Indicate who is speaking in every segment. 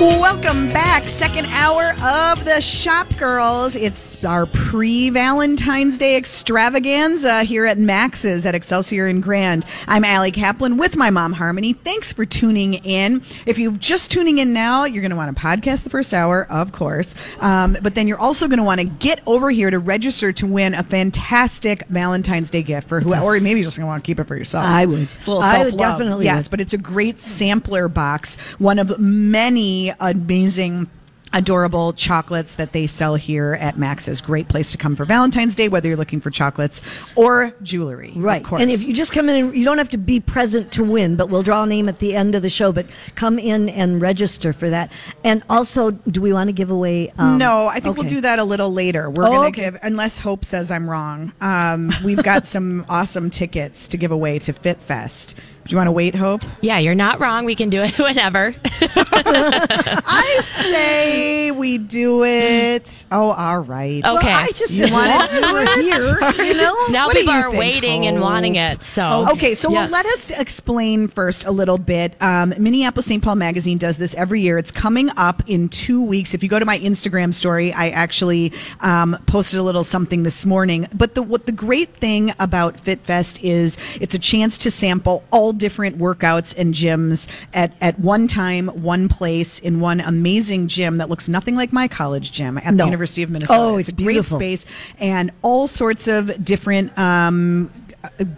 Speaker 1: Welcome back. Second hour of the Shop Girls. It's our pre Valentine's Day extravaganza here at Max's at Excelsior and Grand. I'm Allie Kaplan with my mom, Harmony. Thanks for tuning in. If you're just tuning in now, you're going to want to podcast the first hour, of course. Um, but then you're also going to want to get over here to register to win a fantastic Valentine's Day gift for who, or maybe you're just going to want to keep it for yourself.
Speaker 2: I would.
Speaker 1: It's
Speaker 2: I would definitely
Speaker 1: Yes,
Speaker 2: would.
Speaker 1: but it's a great sampler box. One of many amazing. Adorable chocolates that they sell here at Max's. Great place to come for Valentine's Day, whether you're looking for chocolates or jewelry.
Speaker 2: Right.
Speaker 1: Of course.
Speaker 2: And if you just come in, and you don't have to be present to win, but we'll draw a name at the end of the show. But come in and register for that. And also, do we want to give away? Um,
Speaker 1: no, I think we'll do that a little later. We're
Speaker 2: Oh,
Speaker 1: going to
Speaker 2: okay.
Speaker 1: give, unless Hope says I'm wrong. Um, we've got some awesome tickets to give away to Fit Fest. Do you want to wait, Hope?
Speaker 3: Yeah, you're not wrong. We can do it whenever.
Speaker 1: I say we do it. Oh, all right.
Speaker 3: Okay.
Speaker 2: Well, I just
Speaker 1: You wanna
Speaker 2: long
Speaker 1: do it?
Speaker 2: here, you know.
Speaker 3: now
Speaker 1: What
Speaker 3: people are
Speaker 1: think,
Speaker 3: waiting and
Speaker 1: Hope?
Speaker 3: wanting it. So
Speaker 1: Okay, so
Speaker 3: Yes.
Speaker 1: well, let us explain first a little bit. Um, Minneapolis St. Paul Magazine does this every year. It's coming up in two weeks. If you go to my Instagram story, I actually um, posted a little something this morning. But the what the great thing about FitFest is it's a chance to sample all different workouts and gyms at at one time, one place in one amazing gym that looks nothing like my college gym at the University of Minnesota.
Speaker 2: Oh,
Speaker 1: it's,
Speaker 2: it's
Speaker 1: a great space and all sorts of different um,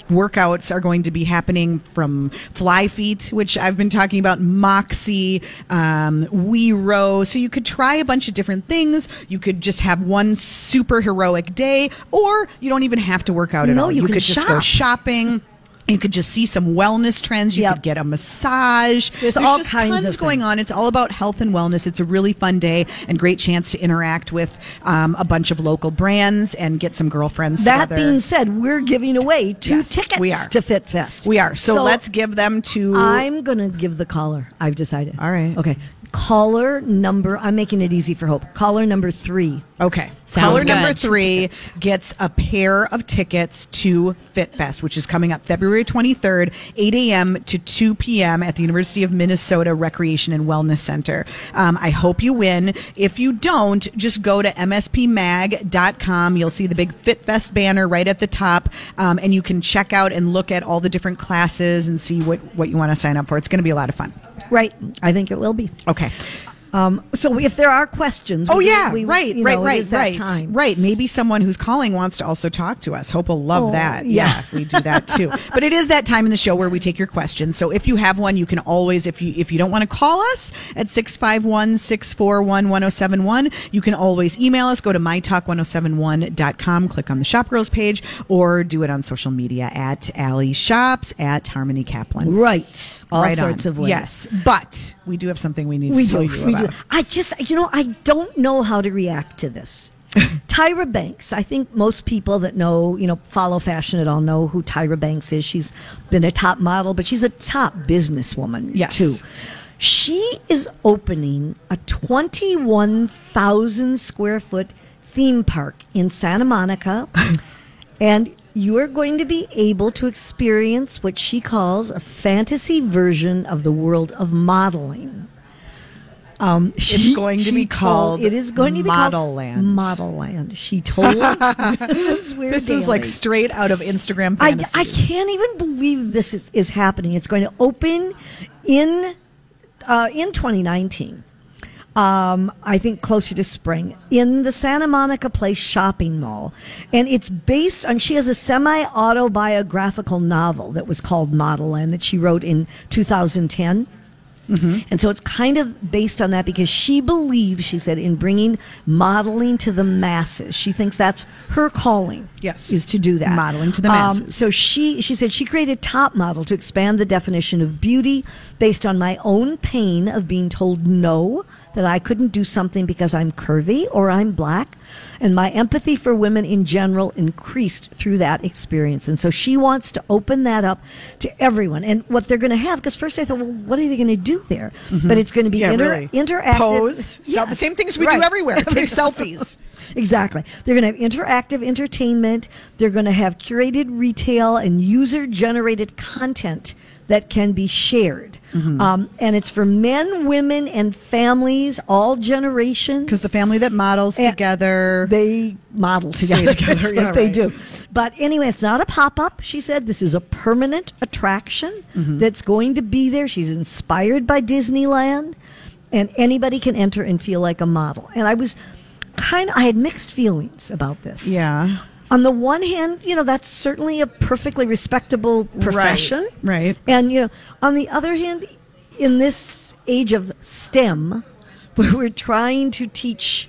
Speaker 1: workouts are going to be happening from FlyFeet, which I've been talking about, Moxie, um, We Row. So you could try a bunch of different things. You could just have one super heroic day, or you don't even have to work out at
Speaker 2: No,
Speaker 1: all.
Speaker 2: you can
Speaker 1: could just go
Speaker 2: shop.
Speaker 1: shopping. You could just see some wellness trends. You
Speaker 2: Yep.
Speaker 1: could get a massage.
Speaker 2: There's all
Speaker 1: just
Speaker 2: kinds
Speaker 1: tons going on. It's all about health and wellness. It's a really fun day and great chance to interact with um, a bunch of local brands and get some girlfriends to
Speaker 2: That
Speaker 1: together.
Speaker 2: being said, we're giving away two
Speaker 1: Yes,
Speaker 2: tickets
Speaker 1: we are.
Speaker 2: to Fit Fest.
Speaker 1: we are. So, let's give them to.
Speaker 2: I'm going to give the caller. I've decided.
Speaker 1: All right.
Speaker 2: Okay. Caller number. I'm making it easy for Hope. Caller number three.
Speaker 1: Okay.
Speaker 3: Sounds
Speaker 1: Caller
Speaker 3: good.
Speaker 1: number three gets a pair of tickets to FitFest, which is coming up February 23rd, 8 a.m. to 2 p.m. at the University of Minnesota Recreation and Wellness Center. Um, I hope you win. If you don't, just go to mspmag.com. You'll see the big FitFest banner right at the top, um, and you can check out and look at all the different classes and see what, what you want to sign up for. It's going to be a lot of fun.
Speaker 2: Right. I think it will be.
Speaker 1: Okay.
Speaker 2: Um, so if there are questions,
Speaker 1: Oh
Speaker 2: we-
Speaker 1: yeah,
Speaker 2: we-
Speaker 1: right,
Speaker 2: you
Speaker 1: right,
Speaker 2: know, it
Speaker 1: right, right,
Speaker 2: time.
Speaker 1: right. Maybe someone who's calling wants to also talk to us. Hope will love
Speaker 2: Oh,
Speaker 1: that.
Speaker 2: yeah.
Speaker 1: Yeah. if we do that too. but it is that time in the show where we take your questions. So if you have one, you can always, if you if you don't want to call us at 651-641-1071, you can always email us. Go to mytalk1071.com, click on the Shop Girls page, or do it on social media at Allie Shops at Harmony Kaplan.
Speaker 2: Right. All
Speaker 1: right
Speaker 2: sorts
Speaker 1: on.
Speaker 2: of ways.
Speaker 1: Yes, but we do have something we need
Speaker 2: We
Speaker 1: to tell
Speaker 2: do.
Speaker 1: you
Speaker 2: We
Speaker 1: about.
Speaker 2: do. I just, you know, I don't know how to react to this. Tyra Banks. I think most people that know, you know, follow fashion at all know who Tyra Banks is. She's been a top model, but she's a top businesswoman
Speaker 1: Yes.
Speaker 2: too. She is opening a 21,000 square foot theme park in Santa Monica. and you are going to be able to experience what she calls a fantasy version of the world of modeling. Um,
Speaker 1: It's going to be
Speaker 2: told-
Speaker 1: called
Speaker 2: It is going to be
Speaker 1: Model
Speaker 2: called
Speaker 1: Land.
Speaker 2: Model Land. She told.
Speaker 1: This is like straight out of Instagram
Speaker 2: I,
Speaker 1: fantasy.
Speaker 2: I can't even believe this is, is happening. It's going to open in uh, in 2019. Um, I think closer to spring in the Santa Monica Place shopping mall, and it's based on. She has a semi-autobiographical novel that was called Model Land that she wrote in 2010. And so it's kind of based on that because she believes, she said, in bringing modeling to the masses. She thinks that's her calling.
Speaker 1: Yes.
Speaker 2: Is to do that.
Speaker 1: Modeling to the
Speaker 2: Um,
Speaker 1: masses.
Speaker 2: so she, she said she created Top Model to expand the definition of beauty based on my own pain of being told no, that I couldn't do something because I'm curvy or I'm black. And my empathy for women in general increased through that experience. And so she wants to open that up to everyone. And what they're going to have, because first I thought, well, what are they going to do there? But it's going to be
Speaker 1: Mm-hmm. Yeah,
Speaker 2: inter-
Speaker 1: really.
Speaker 2: interactive.
Speaker 1: Pose.
Speaker 2: Yes.
Speaker 1: the same things we
Speaker 2: Right.
Speaker 1: do everywhere. Take selfies.
Speaker 2: Exactly. They're going to have interactive entertainment. They're going to have curated retail and user generated content that can be shared.
Speaker 1: Mm-hmm.
Speaker 2: Um, and it's for men, women, and families, all generations.
Speaker 1: Because the family that models
Speaker 2: And
Speaker 1: together.
Speaker 2: They model together.
Speaker 1: together,
Speaker 2: That's
Speaker 1: yeah,
Speaker 2: what they
Speaker 1: right.
Speaker 2: do. But anyway, it's not a pop up. She said this is a permanent attraction
Speaker 1: Mm-hmm.
Speaker 2: that's going to be there. She's inspired by Disneyland, and anybody can enter and feel like a model. And I was kind of, I had mixed feelings about this.
Speaker 1: yeah.
Speaker 2: On the one hand, you know, that's certainly a perfectly respectable profession.
Speaker 1: right. right.
Speaker 2: And, you know, on the other hand, in this age of STEM, where we're trying to teach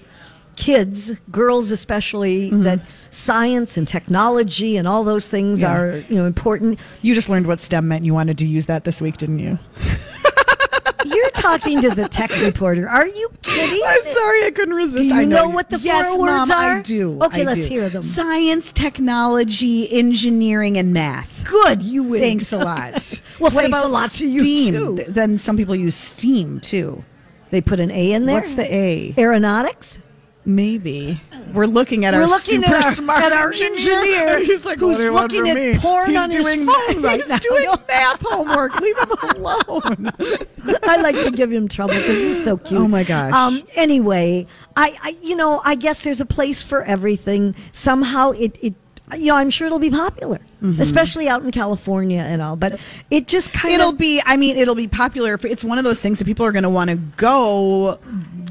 Speaker 2: kids, girls especially,
Speaker 1: Mm-hmm.
Speaker 2: that science and technology and all those things
Speaker 1: Yeah.
Speaker 2: are, you know, important.
Speaker 1: You just learned what STEM meant. You wanted to use that this week, didn't you?
Speaker 2: You're talking to the tech reporter. Are you kidding?
Speaker 1: I'm sorry, I couldn't resist.
Speaker 2: Do you
Speaker 1: I
Speaker 2: know what the
Speaker 1: yes,
Speaker 2: four words
Speaker 1: Mom,
Speaker 2: are?
Speaker 1: I do.
Speaker 2: Okay,
Speaker 1: I
Speaker 2: let's
Speaker 1: do.
Speaker 2: hear them.
Speaker 1: Science, technology, engineering, and math.
Speaker 2: Good, you win.
Speaker 1: Thanks a lot.
Speaker 2: Well,
Speaker 1: what
Speaker 2: thanks a lot to you,
Speaker 1: Steam?
Speaker 2: too.
Speaker 1: Then some people use Steam too.
Speaker 2: They put an A in there.
Speaker 1: What's the A?
Speaker 2: Aeronautics.
Speaker 1: Maybe we're looking at
Speaker 2: We're
Speaker 1: our
Speaker 2: looking
Speaker 1: super
Speaker 2: at our,
Speaker 1: smart
Speaker 2: at our engineer,
Speaker 1: He's like,
Speaker 2: who's
Speaker 1: what do you want
Speaker 2: looking at
Speaker 1: me?
Speaker 2: porn
Speaker 1: He's
Speaker 2: on his phone right
Speaker 1: he's
Speaker 2: now.
Speaker 1: doing math homework. Leave him alone.
Speaker 2: I like to give him trouble because he's so cute.
Speaker 1: Oh, my gosh.
Speaker 2: Um. Anyway, I, I, you know, I guess there's a place for everything. Somehow, it, it, you know, I'm sure it'll be popular,
Speaker 1: Mm-hmm.
Speaker 2: especially out in California and all. But it just kind of It'll
Speaker 1: be. I mean, it'll be popular. It's one of those things that people are going to want to go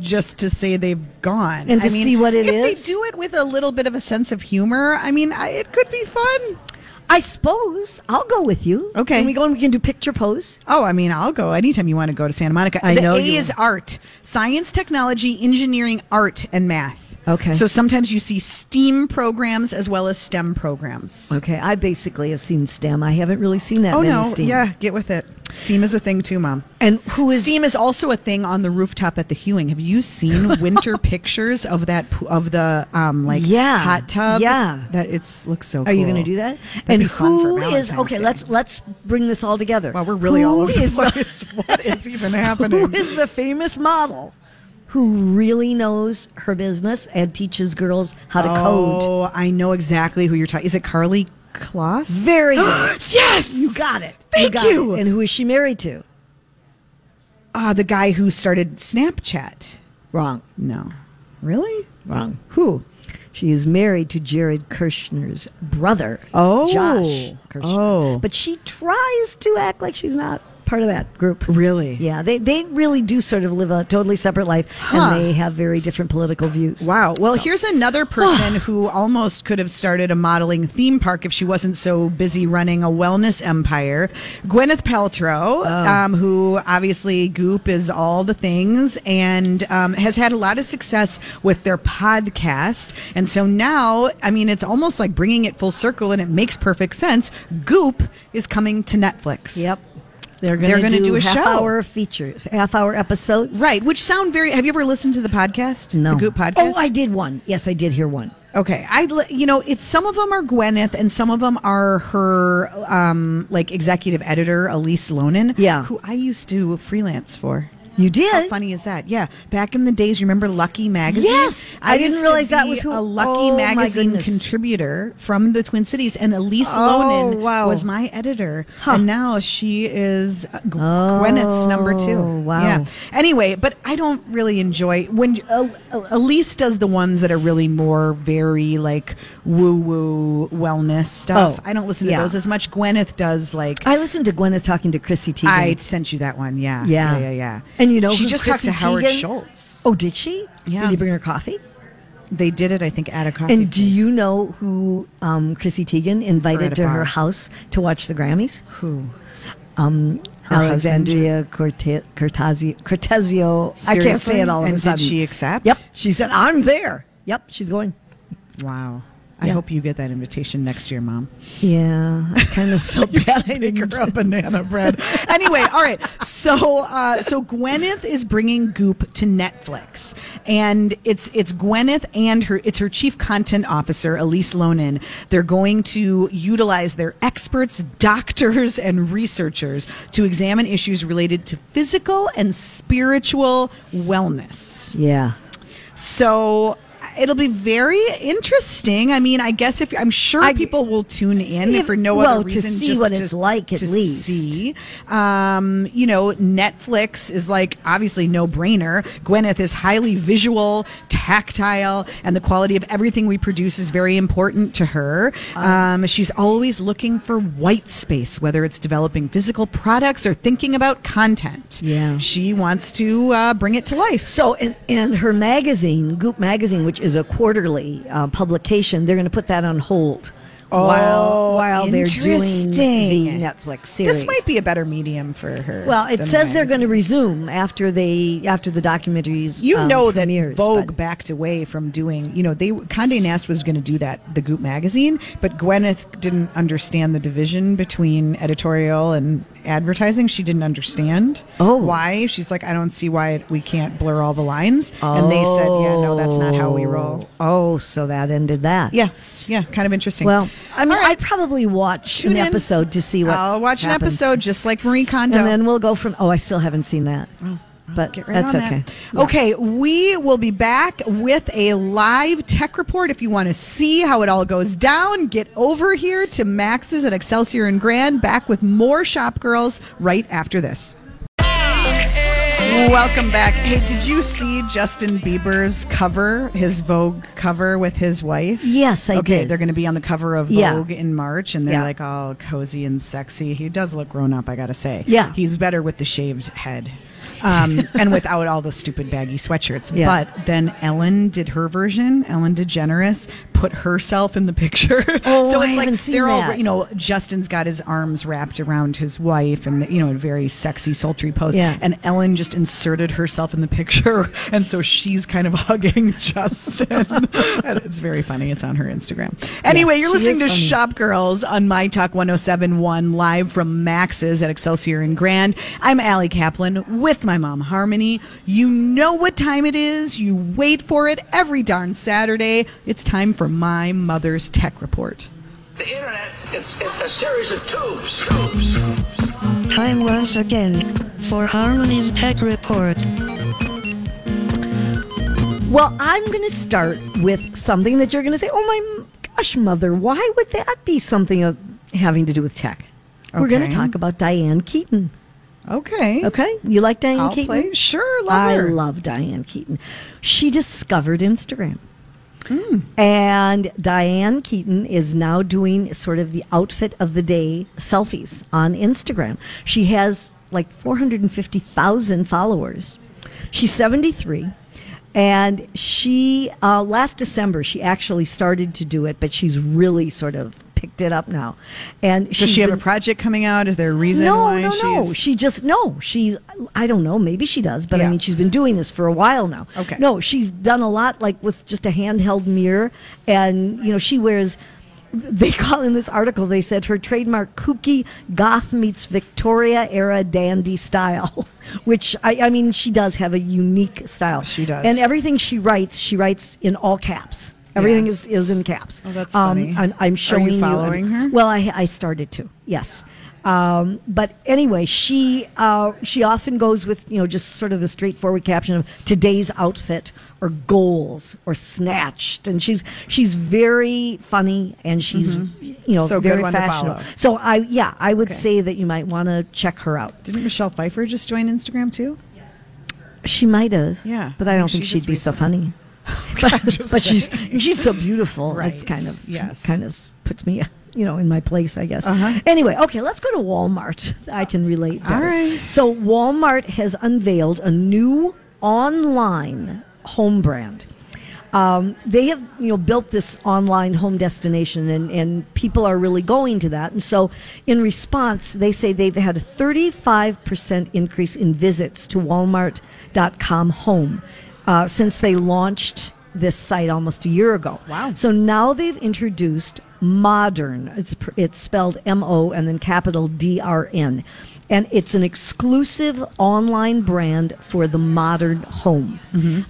Speaker 1: just to say they've gone
Speaker 2: And to
Speaker 1: I mean,
Speaker 2: see what it
Speaker 1: if
Speaker 2: is.
Speaker 1: they do it with a little bit of a sense of humor, I mean, I, it could be fun.
Speaker 2: I suppose I'll go with you.
Speaker 1: Okay.
Speaker 2: Can we go and we can do picture pose?
Speaker 1: Oh, I mean, I'll go anytime you want to go to Santa Monica.
Speaker 2: I
Speaker 1: the
Speaker 2: know
Speaker 1: A is art, science, technology, engineering, art, and math.
Speaker 2: Okay.
Speaker 1: So sometimes you see STEAM programs as well as STEM programs.
Speaker 2: Okay. I basically have seen STEM. I haven't really seen that
Speaker 1: Oh
Speaker 2: many
Speaker 1: no!
Speaker 2: STEM.
Speaker 1: Yeah, get with it. STEAM is a thing too, Mom.
Speaker 2: And who is
Speaker 1: Steam is also a thing on the rooftop at the Hewing. Have you seen winter pictures of that of the um like
Speaker 2: Yeah.
Speaker 1: hot tub?
Speaker 2: Yeah.
Speaker 1: that it's looks so.
Speaker 2: Are you going to do that?
Speaker 1: That'd
Speaker 2: and
Speaker 1: be fun for
Speaker 2: who is okay?
Speaker 1: Day.
Speaker 2: Let's let's bring this all together.
Speaker 1: Well, we're really
Speaker 2: Who
Speaker 1: all over the place. what is even happening?
Speaker 2: Who is the famous model who really knows her business and teaches girls how to code?
Speaker 1: Oh, I know exactly who you're talking. Is it Karlie Kloss?
Speaker 2: Very good.
Speaker 1: yes,
Speaker 2: you got it.
Speaker 1: Thank
Speaker 2: got
Speaker 1: you.
Speaker 2: it. And who is she married to?
Speaker 1: Ah, the guy who started Snapchat.
Speaker 2: Wrong.
Speaker 1: No, really?
Speaker 2: Wrong.
Speaker 1: Who?
Speaker 2: She is married to Jared Kushner's brother,
Speaker 1: Oh.
Speaker 2: Josh Kushner.
Speaker 1: Oh.
Speaker 2: But she tries to act like she's not part of that group.
Speaker 1: Really?
Speaker 2: Yeah, they, they really do sort of live a totally separate life,
Speaker 1: Huh.
Speaker 2: and they have very different political views.
Speaker 1: Wow. Well, here's another person who almost could have started a modeling theme park if she wasn't so busy running a wellness empire. Gwyneth Paltrow, um, who obviously Goop is all the things and um, has had a lot of success with their podcast. And so now, I mean, it's almost like bringing it full circle and it makes perfect sense. Goop is coming to Netflix.
Speaker 2: Yep. They're going to
Speaker 1: do a
Speaker 2: half
Speaker 1: show.
Speaker 2: hour features, half hour episodes.
Speaker 1: Right, which sound very. Have you ever listened to the podcast?
Speaker 2: No.
Speaker 1: the Goop podcast.
Speaker 2: Oh, I did one. Yes, I did hear one.
Speaker 1: Okay, I you know it's some of them are Gwyneth and some of them are her um like executive editor Elise Loehnen.
Speaker 2: Yeah.
Speaker 1: who I used to freelance for.
Speaker 2: You did?
Speaker 1: How funny is that? Yeah, back in the days, you remember Lucky Magazine?
Speaker 2: Yes! I didn't
Speaker 1: used to
Speaker 2: realize that was who-
Speaker 1: a Lucky
Speaker 2: Oh,
Speaker 1: Magazine contributor from the Twin Cities, and Elise
Speaker 2: Oh, wow.
Speaker 1: was my editor,
Speaker 2: Huh.
Speaker 1: and now she is uh, G-
Speaker 2: Oh,
Speaker 1: Gwyneth's number two.
Speaker 2: wow.
Speaker 1: Yeah. Anyway, but I don't really enjoy when uh, Elise does the ones that are really more very like woo woo wellness stuff.
Speaker 2: Oh,
Speaker 1: I don't listen to
Speaker 2: yeah.
Speaker 1: those as much. Gwyneth does like.
Speaker 2: I listened to Gwyneth talking to Chrissy Teigen.
Speaker 1: I sent you that one. Yeah.
Speaker 2: Yeah.
Speaker 1: Yeah. Yeah. yeah.
Speaker 2: And you know
Speaker 1: she just
Speaker 2: Chrissy
Speaker 1: talked to Howard
Speaker 2: Teigen-
Speaker 1: Schultz.
Speaker 2: oh, did she?
Speaker 1: Yeah.
Speaker 2: Did he bring her coffee?
Speaker 1: They did it, I think, at a coffee.
Speaker 2: And do you know who um, Chrissy Teigen invited to her house to watch the Grammys?
Speaker 1: who?
Speaker 2: Um? Alexandria Corte- Cortazio. Cortezio. I can't say it all of
Speaker 1: And did she accept?
Speaker 2: Yep. She said, I'm there. Yep, she's going.
Speaker 1: Wow. I
Speaker 2: Yeah.
Speaker 1: hope you get that invitation next year, Mom.
Speaker 2: Yeah, I kind of felt bad. I didn't.
Speaker 1: her a banana bread. anyway, all right. So, uh, so Gwyneth is bringing Goop to Netflix, and it's it's Gwyneth and her it's her chief content officer Elise Loehnen. They're going to utilize their experts, doctors, and researchers to examine issues related to physical and spiritual wellness.
Speaker 2: Yeah.
Speaker 1: So it'll be very interesting. I mean, I guess if I'm sure
Speaker 2: I-
Speaker 1: people will tune in
Speaker 2: If-
Speaker 1: for no
Speaker 2: well,
Speaker 1: other reason,
Speaker 2: to
Speaker 1: see
Speaker 2: what
Speaker 1: to-
Speaker 2: it's like at
Speaker 1: to
Speaker 2: least.
Speaker 1: See, um, you know, Netflix is like obviously no brainer. Gwyneth is highly visual, tactile, and the quality of everything we produce is very important to her. Um, she's always looking for white space, whether it's developing physical products or thinking about content.
Speaker 2: Yeah.
Speaker 1: she wants to uh, bring it to life.
Speaker 2: So, and, and her magazine, Goop Magazine, which is a quarterly uh, publication, they're going to put that on hold while while they're doing the. Netflix series.
Speaker 1: This might be a better medium for her.
Speaker 2: well, it says they're going to resume after they after the documentaries.
Speaker 1: You
Speaker 2: um,
Speaker 1: know that
Speaker 2: premieres,
Speaker 1: Vogue
Speaker 2: but-
Speaker 1: backed away from doing. You know, they Condé Nast was going to do that, the Goop magazine, but Gwyneth didn't understand the division between editorial and advertising. She didn't understand.
Speaker 2: Oh.
Speaker 1: why? She's like, I don't see why we can't blur all the lines. And they said, Yeah, no, that's not how we roll.
Speaker 2: Oh, oh so that ended that.
Speaker 1: Yeah, yeah, kind of interesting.
Speaker 2: Well, I mean,
Speaker 1: right.
Speaker 2: I'd probably watch
Speaker 1: Tune
Speaker 2: an
Speaker 1: in.
Speaker 2: episode to see what.
Speaker 1: I'll watch an episode just like Marie Kondo.
Speaker 2: and then we'll go from. Oh, I still haven't seen that, oh. Oh, but
Speaker 1: Oh, Get right
Speaker 2: that's
Speaker 1: on
Speaker 2: okay.
Speaker 1: that. Okay, we will be back with a live tech report. If you want to see how it all goes down, get over here to Max's at Excelsior and Grand. Back with more Shop Girls right after this. Welcome back. Hey, did you see Justin Bieber's cover, his Vogue cover with his wife?
Speaker 2: Yes, I
Speaker 1: okay,
Speaker 2: did.
Speaker 1: they're going to be on the cover of
Speaker 2: Yeah.
Speaker 1: Vogue in March, and they're
Speaker 2: Yeah.
Speaker 1: like all cozy and sexy. He does look grown up, I got to say.
Speaker 2: Yeah.
Speaker 1: he's better with the shaved head. Um, and without all the stupid baggy sweatshirts.
Speaker 2: Yeah.
Speaker 1: But then Ellen did her version. Ellen DeGeneres put herself in the picture.
Speaker 2: Oh,
Speaker 1: so
Speaker 2: I
Speaker 1: it's like
Speaker 2: haven't seen
Speaker 1: they're all,
Speaker 2: that.
Speaker 1: you know, Justin's got his arms wrapped around his wife, and you know, a very sexy, sultry pose.
Speaker 2: Yeah.
Speaker 1: And Ellen just inserted herself in the picture, and so she's kind of hugging Justin. and it's very funny. It's on her Instagram. Anyway, you're listening to
Speaker 2: funny.
Speaker 1: Shop Girls on My Talk 1071 live from Max's at Excelsior and Grand. I'm Allie Kaplan with my mom Harmony. You know what time it is. You wait for it every darn Saturday. It's time for my mother's tech report.
Speaker 4: The internet is, is a series of tubes. Tubes.
Speaker 5: Time once again for Harmony's Tech Report.
Speaker 2: Well, I'm going to start with something that you're going to say, "Oh my gosh, mother, why would that be something of having to do with tech?" We're going to talk about Diane Keaton.
Speaker 1: Okay.
Speaker 2: Okay, you like Diane
Speaker 1: I'll
Speaker 2: Keaton?
Speaker 1: play. Sure, love
Speaker 2: I
Speaker 1: her.
Speaker 2: love Diane Keaton. She discovered Instagram.
Speaker 1: Hmm.
Speaker 2: And Diane Keaton is now doing sort of the outfit of the day selfies on Instagram. She has like 450,000 followers. She's 73. And she, uh, last December, she actually started to do it, but she's really sort of picked it up now. And
Speaker 1: Does she have
Speaker 2: been-
Speaker 1: a project coming out? Is there a reason
Speaker 2: no,
Speaker 1: why
Speaker 2: no, no.
Speaker 1: she's
Speaker 2: She just no. She, I don't know. Maybe she does, but
Speaker 1: Yeah.
Speaker 2: I mean, she's been doing this for a while now.
Speaker 1: Okay.
Speaker 2: No, she's done a lot, like with just a handheld mirror, and you know, she wears. They call in this article. They said her trademark kooky goth meets Victoria era dandy style, which I, I mean, she does have a unique style.
Speaker 1: She does.
Speaker 2: and everything she writes, she writes in all caps. Everything
Speaker 1: Yeah.
Speaker 2: is, is in caps.
Speaker 1: Oh, that's
Speaker 2: Um,
Speaker 1: funny.
Speaker 2: I'm, I'm
Speaker 1: Are
Speaker 2: showing
Speaker 1: you following her?
Speaker 2: Well, I, I started to, yes. Um, but anyway, she uh, she often goes with you know just sort of the straightforward caption of today's outfit or goals or snatched, and she's she's very funny and she's you know
Speaker 1: Mm-hmm. So
Speaker 2: very fashionable. So I yeah I would
Speaker 1: Okay.
Speaker 2: say that you might want to check her out.
Speaker 1: Didn't Michelle Pfeiffer just join Instagram too?
Speaker 2: She might have,
Speaker 1: Yeah,
Speaker 2: but I don't
Speaker 1: think
Speaker 2: think
Speaker 1: she
Speaker 2: she'd be so funny. but but she's she's so beautiful. That's
Speaker 1: Right.
Speaker 2: kind of
Speaker 1: Yes.
Speaker 2: kind of puts me you know in my place, I guess.
Speaker 1: Uh-huh.
Speaker 2: Anyway, okay, let's go to Walmart. I can relate. Better.
Speaker 1: All right.
Speaker 2: So Walmart has unveiled a new online home brand. Um, they have you know built this online home destination and, and people are really going to that and so in response they say they've had a 35% increase in visits to walmart.com home uh, since they launched this site almost a year ago.
Speaker 1: Wow.
Speaker 2: so now they've introduced modern. It's it's spelled m-o and then capital d-r-n and it's an exclusive online brand for the modern home.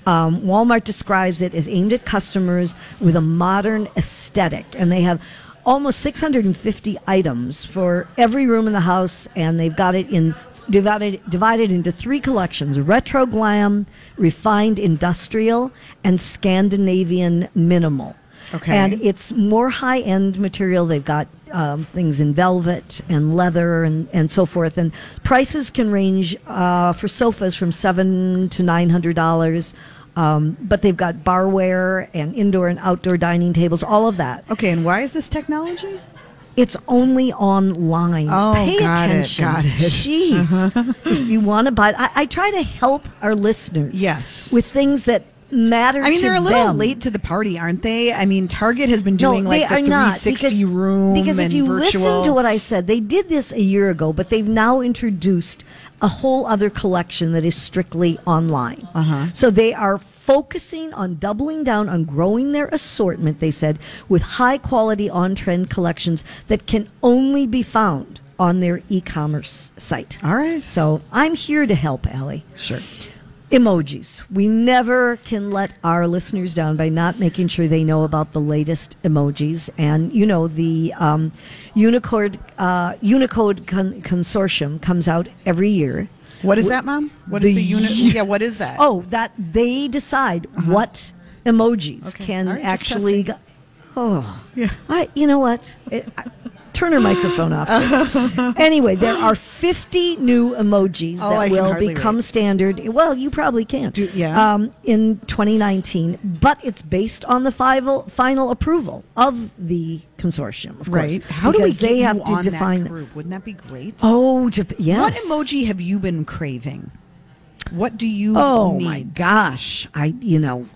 Speaker 2: Um, walmart describes it as aimed at customers with a modern aesthetic. And they have almost 650 items for every room in the house and they've got it in divided divided into three collections: retro glam, refined industrial, and Scandinavian minimal.
Speaker 1: Okay.
Speaker 2: And it's more high end material. They've got um, things in velvet and leather and, and so forth. And prices can range uh, for sofas from seven to nine hundred dollars. Um, but they've got barware and indoor and outdoor dining tables, all of that.
Speaker 1: Okay, and why is this technology?
Speaker 2: It's only online.
Speaker 1: Oh,
Speaker 2: Pay
Speaker 1: got it,
Speaker 2: attention.
Speaker 1: got it.
Speaker 2: Jeez. if you want to buy, I, I try to help our listeners.
Speaker 1: Yes.
Speaker 2: With things that matter.
Speaker 1: I mean, they're a little
Speaker 2: them.
Speaker 1: late to the party, aren't they? I mean, Target has been doing
Speaker 2: no,
Speaker 1: like the
Speaker 2: are not
Speaker 1: 360
Speaker 2: because,
Speaker 1: room
Speaker 2: because if you
Speaker 1: virtual.
Speaker 2: listen to what I said, they did this a year ago, but they've now introduced a whole other collection that is strictly online.
Speaker 1: Uh-huh.
Speaker 2: So they are focusing on doubling down on growing their assortment. They said with high quality on trend collections that can only be found on their e-commerce site.
Speaker 1: All right.
Speaker 2: So I'm here to help, Allie
Speaker 1: Sure.
Speaker 2: Emojis. We never can let our listeners down by not making sure they know about the latest emojis. And you know, the um, Unicode uh, Unicode con- consortium comes out every year.
Speaker 1: What is that, Mom? What is
Speaker 2: the
Speaker 1: the unit? Yeah, what is that?
Speaker 2: Oh, that they decide what emojis
Speaker 1: Uh-huh. Okay.
Speaker 2: can
Speaker 1: right,
Speaker 2: actually. Go- oh,
Speaker 1: Yeah.
Speaker 2: I. You know what? It, I- turn her microphone off. anyway, there are 50 new emojis
Speaker 1: Oh,
Speaker 2: that
Speaker 1: can
Speaker 2: will become
Speaker 1: wait.
Speaker 2: standard. Well, you probably can't.
Speaker 1: Do- yeah.
Speaker 2: Um, in 2019, but it's based on the final final approval of the consortium. Of course,
Speaker 1: right. How do we get
Speaker 2: they have to define
Speaker 1: that group? Wouldn't that be great?
Speaker 2: Oh, yes.
Speaker 1: What emoji have you been craving? What do you
Speaker 2: Oh
Speaker 1: need?
Speaker 2: my gosh! I you know,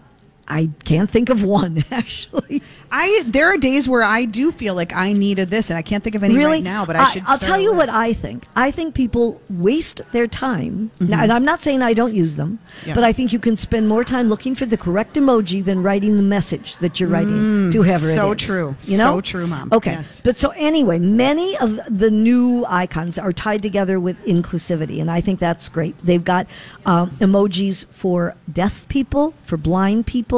Speaker 2: I can't think of one actually.
Speaker 1: I there are days where I do feel like I needed this, and I can't think of any
Speaker 2: really
Speaker 1: right now. But I should. I'll
Speaker 2: tell you what. I think. I think people waste their time, now, and I'm not saying I don't use them,
Speaker 1: Mm-hmm. Yeah.
Speaker 2: but I think you can spend more time looking for the correct emoji than writing the message that you're writing to whoever
Speaker 1: Mm, so
Speaker 2: it is.
Speaker 1: true.
Speaker 2: You know,
Speaker 1: So true, Mom.
Speaker 2: Okay,
Speaker 1: Yes.
Speaker 2: but so anyway, many of the new icons are tied together with inclusivity, and I think that's great. They've got um, emojis for deaf people, for blind people.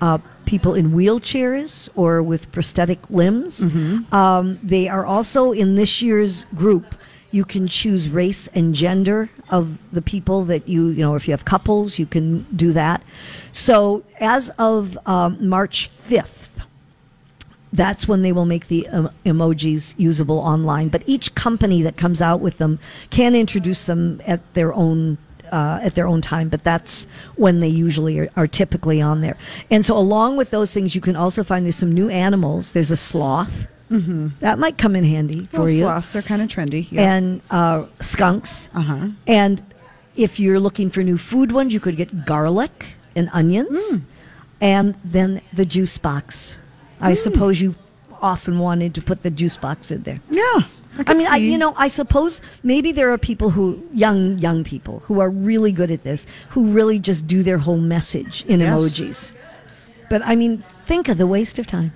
Speaker 2: Uh, people in wheelchairs or with prosthetic limbs.
Speaker 1: Mm-hmm.
Speaker 2: Um, they are also in this year's group. You can choose race and gender of the people that you, you know, if you have couples, you can do that. So as of um, March 5th, that's when they will make the um, emojis usable online. But each company that comes out with them can introduce them at their own uh, at their own time. But that's when they usually are, are typically on there. And so, along with those things, you can also find there's some new animals. There's a sloth that might come in handy for
Speaker 1: Well,
Speaker 2: you,
Speaker 1: sloths are kind of trendy. Yeah.
Speaker 2: and uh, skunks.
Speaker 1: uh-huh.
Speaker 2: And if you're looking for new food ones, you could get garlic and onions,
Speaker 1: Hmm.
Speaker 2: and then the juice box. I suppose you often wanted to put the juice box in there.
Speaker 1: Yeah. I,
Speaker 2: I mean, I, you know, I suppose maybe there are people who, young, young people, who are really good at this, who really just do their whole message in
Speaker 1: Yes.
Speaker 2: emojis. But I mean, think of the waste of time.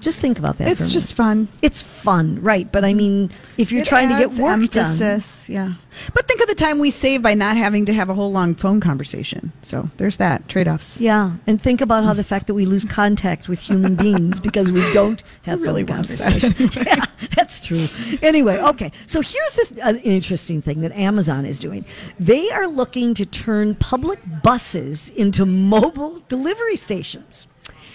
Speaker 2: Just think about that.
Speaker 1: it's just fun.
Speaker 2: it's fun, right? But I mean, if you're
Speaker 1: It
Speaker 2: trying to get work done,
Speaker 1: yeah. But think of the time we save by not having to have a whole long phone conversation. So there's that trade offs.
Speaker 2: Yeah, and think about how the fact that we lose contact with human beings because we don't have
Speaker 1: really
Speaker 2: phone
Speaker 1: wants that
Speaker 2: conversation. yeah, that's true. Anyway, okay. So here's this, uh, an interesting thing that Amazon is doing. They are looking to turn public buses into mobile delivery stations.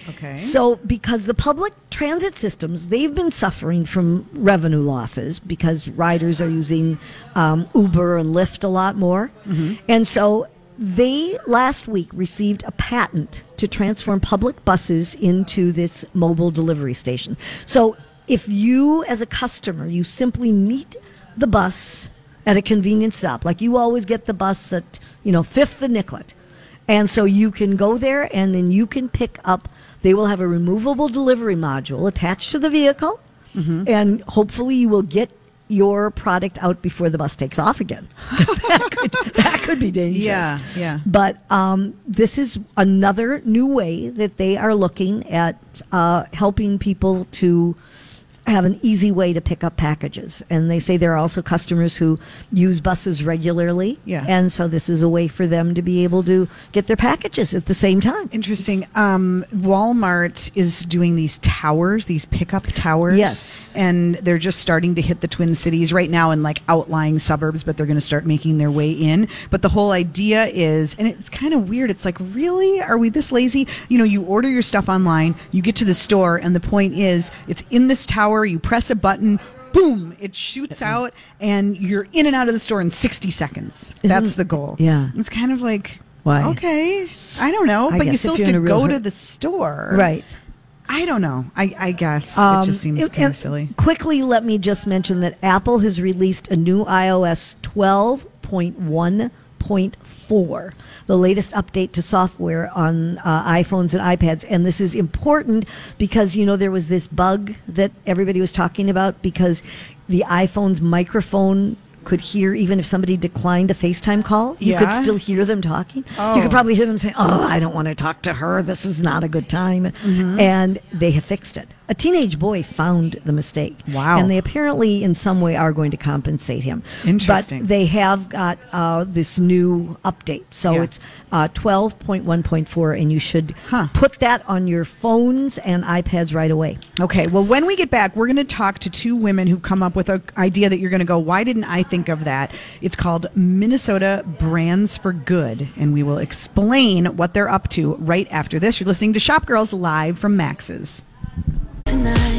Speaker 1: Okay.
Speaker 2: So, because the public transit systems, they've been suffering from revenue losses because riders are using um, Uber and Lyft a lot more. And so, they last week received a patent to transform public buses into this mobile delivery station. So, if you, as a customer, you simply meet the bus at a convenience stop, like you always get the bus at, you know, Fifth and Nicollet. And so you can go there and then you can pick up, they will have a removable delivery module attached to the vehicle.
Speaker 1: Mm-hmm.
Speaker 2: And hopefully you will get your product out before the bus takes off again. that, could, that could be dangerous.
Speaker 1: Yeah, yeah.
Speaker 2: But um, this is another new way that they are looking at uh, helping people to have an easy way to pick up packages. And they say there are also customers who use buses regularly.
Speaker 1: Yeah.
Speaker 2: And so this is a way for them to be able to get their packages at the same time.
Speaker 1: Interesting. Um, Walmart is doing these towers, these pickup towers.
Speaker 2: Yes.
Speaker 1: And they're just starting to hit the Twin Cities right now in like outlying suburbs, but they're going to start making their way in. But the whole idea is, and it's kind of weird. It's like, really? Are we this lazy? You know, you order your stuff online, you get to the store, and the point is, it's in this tower, you press a button, boom, it shoots out, and you're in and out of the store in 60 seconds. That's
Speaker 2: Isn't-
Speaker 1: the goal.
Speaker 2: yeah.
Speaker 1: It's kind of like,
Speaker 2: Why?
Speaker 1: Okay. I don't know,
Speaker 2: I
Speaker 1: but you still have to
Speaker 2: in a real
Speaker 1: go
Speaker 2: hur-
Speaker 1: to the store.
Speaker 2: Right.
Speaker 1: I don't know. I, I guess
Speaker 2: Um,
Speaker 1: it just seems kind of silly.
Speaker 2: Quickly, let me just mention that Apple has released a new iOS 12.1.4, the latest update to software on uh, iPhones and iPads. And this is important because, you know, there was this bug that everybody was talking about because the iPhone's microphone could hear even if somebody declined a FaceTime call. You could still hear them talking. You
Speaker 1: Oh.
Speaker 2: could probably hear them saying, Oh, I don't want to talk to her. This is not a good time.
Speaker 1: Mm-hmm.
Speaker 2: And they have fixed it. A teenage boy found the mistake.
Speaker 1: Wow.
Speaker 2: And they apparently, in some way, are going to compensate him.
Speaker 1: Interesting.
Speaker 2: But they have got uh, this new update. So
Speaker 1: Yeah.
Speaker 2: it's uh, 12.1.4, and you should
Speaker 1: Huh.
Speaker 2: put that on your phones and iPads right away.
Speaker 1: Okay. Well, when we get back, we're going to talk to two women who come up with an idea that you're going to go, why didn't I think of that? It's called Minnesota Brands for Good, and we will explain what they're up to right after this. You're listening to Shop Girls live from Max's tonight.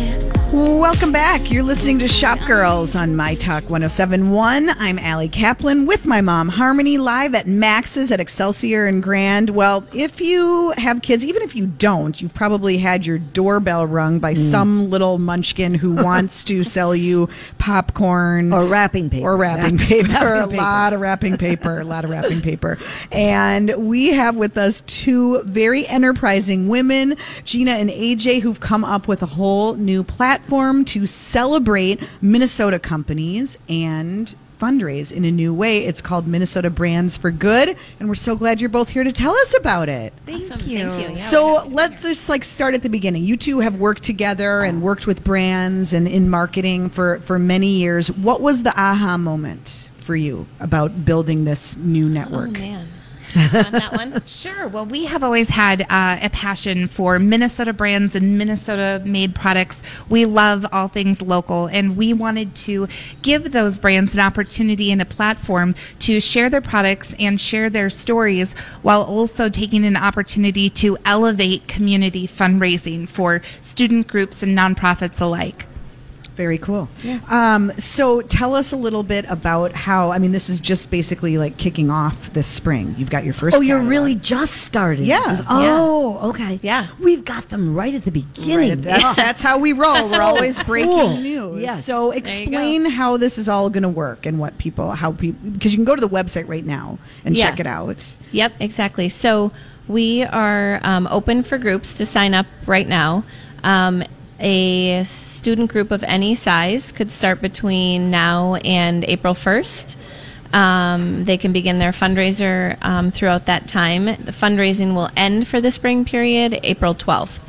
Speaker 1: Welcome back. You're listening to Shop Girls on My Talk 1071. I'm Allie Kaplan with my mom, Harmony, live at Max's at Excelsior and Grand. Well, if you have kids, even if you don't, you've probably had your doorbell rung by
Speaker 2: Mm.
Speaker 1: some little munchkin who wants to sell you popcorn
Speaker 2: Or wrapping paper.
Speaker 1: or wrapping
Speaker 2: That's
Speaker 1: paper.
Speaker 2: wrapping
Speaker 1: A
Speaker 2: paper.
Speaker 1: lot of wrapping paper. A lot of wrapping paper. And we have with us two very enterprising women, Gina and AJ, who've come up with a whole new platform to celebrate Minnesota companies and fundraise in a new way. It's called Minnesota Brands for Good, and we're so glad you're both here to tell us about it.
Speaker 3: Thank you. Thank you. Yeah,
Speaker 1: So
Speaker 3: happy to be
Speaker 1: let's just like start at the beginning. You two have worked together and worked with brands and in marketing for for many years. What was the aha moment for you about building this new
Speaker 3: Oh,
Speaker 1: network?
Speaker 3: man. On that one?
Speaker 6: Sure. Well, we have always had uh, a passion for Minnesota brands and Minnesota made products. We love all things local, and we wanted to give those brands an opportunity and a platform to share their products and share their stories while also taking an opportunity to elevate community fundraising for student groups and nonprofits alike.
Speaker 1: Very cool. Um, so tell us a little bit about how. I mean, this is just basically like kicking off this spring. You've got your first.
Speaker 2: Oh, you're
Speaker 1: catalog.
Speaker 2: really just starting.
Speaker 1: Yeah.
Speaker 2: This- Oh, okay.
Speaker 3: Yeah.
Speaker 2: We've got them right at the beginning.
Speaker 1: That's, that's how we roll. We're always breaking
Speaker 2: Cool.
Speaker 1: news.
Speaker 2: Yes.
Speaker 1: So explain how this is all going to work and what people, how people, because you can go to the website right now and
Speaker 3: Yeah.
Speaker 1: check it out.
Speaker 3: Yep, exactly. So we are um, open for groups to sign up right now. Um, a student group of any size could start between now and April 1st. Um, they can begin their fundraiser um, throughout that time. The fundraising will end for the spring period April 12th.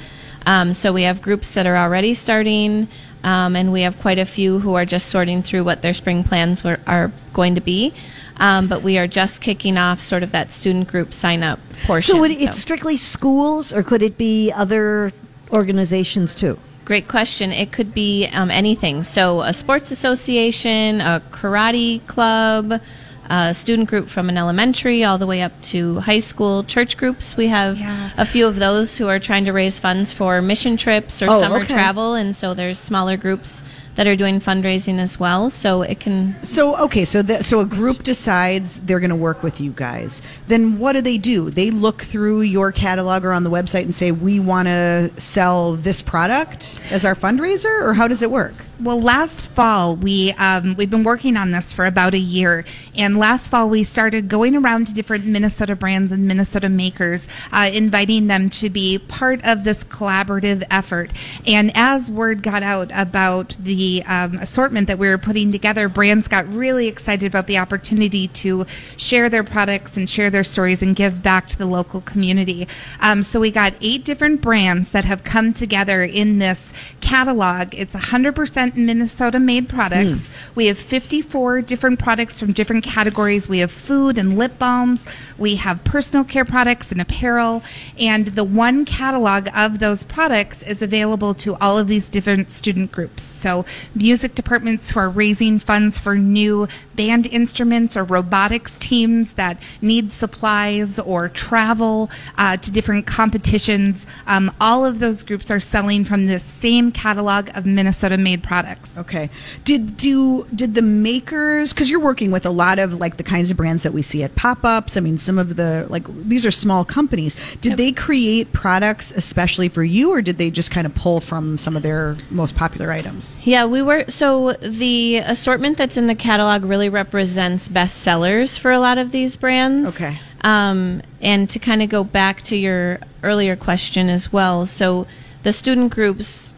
Speaker 3: Um, so we have groups that are already starting, um, and we have quite a few who are just sorting through what their spring plans were, are going to be. Um, but we are just kicking off sort of that student group sign up portion.
Speaker 2: So would it, it's strictly schools, or could it be other organizations too?
Speaker 3: Great question. It could be um, anything. So, a sports association, a karate club, a student group from an elementary all the way up to high school, church groups. We have
Speaker 6: Yeah.
Speaker 3: a few of those who are trying to raise funds for mission trips or
Speaker 2: Oh,
Speaker 3: summer
Speaker 2: okay.
Speaker 3: travel. And so, there's smaller groups that are doing fundraising as well. So, it can
Speaker 1: So okay, so that so a group decides they're going to work with you guys. Then what do they do? They look through your catalog or on the website and say we want to sell this product as our fundraiser, or how does it work?
Speaker 6: Well, last fall we um, we've been working on this for about a year, and last fall we started going around to different Minnesota brands and Minnesota makers, uh, inviting them to be part of this collaborative effort. And as word got out about the um, assortment that we were putting together, brands got really excited about the opportunity to share their products and share their stories and give back to the local community. Um, so we got eight different brands that have come together in this catalog. It's 100% Minnesota made products. We have 54 different products from different categories. We have food and lip balms. We have personal care products and apparel. And the one catalog of those products is available to all of these different student groups. So music departments who are raising funds for new band instruments or robotics teams that need supplies or travel uh, to different competitions. Um, all of those groups are selling from this same catalog of Minnesota made products.
Speaker 1: Okay. Did do did the makers because you're working with a lot of like the kinds of brands that we see at pop-ups. I mean, some of the like these are small companies. Did they create products especially for you, or did they just kind of pull from some of their most popular items?
Speaker 3: Yeah, we were. So the assortment that's in the catalog really represents bestsellers for a lot of these brands.
Speaker 1: Okay.
Speaker 3: Um, and to kind of go back to your earlier question as well. So the student groups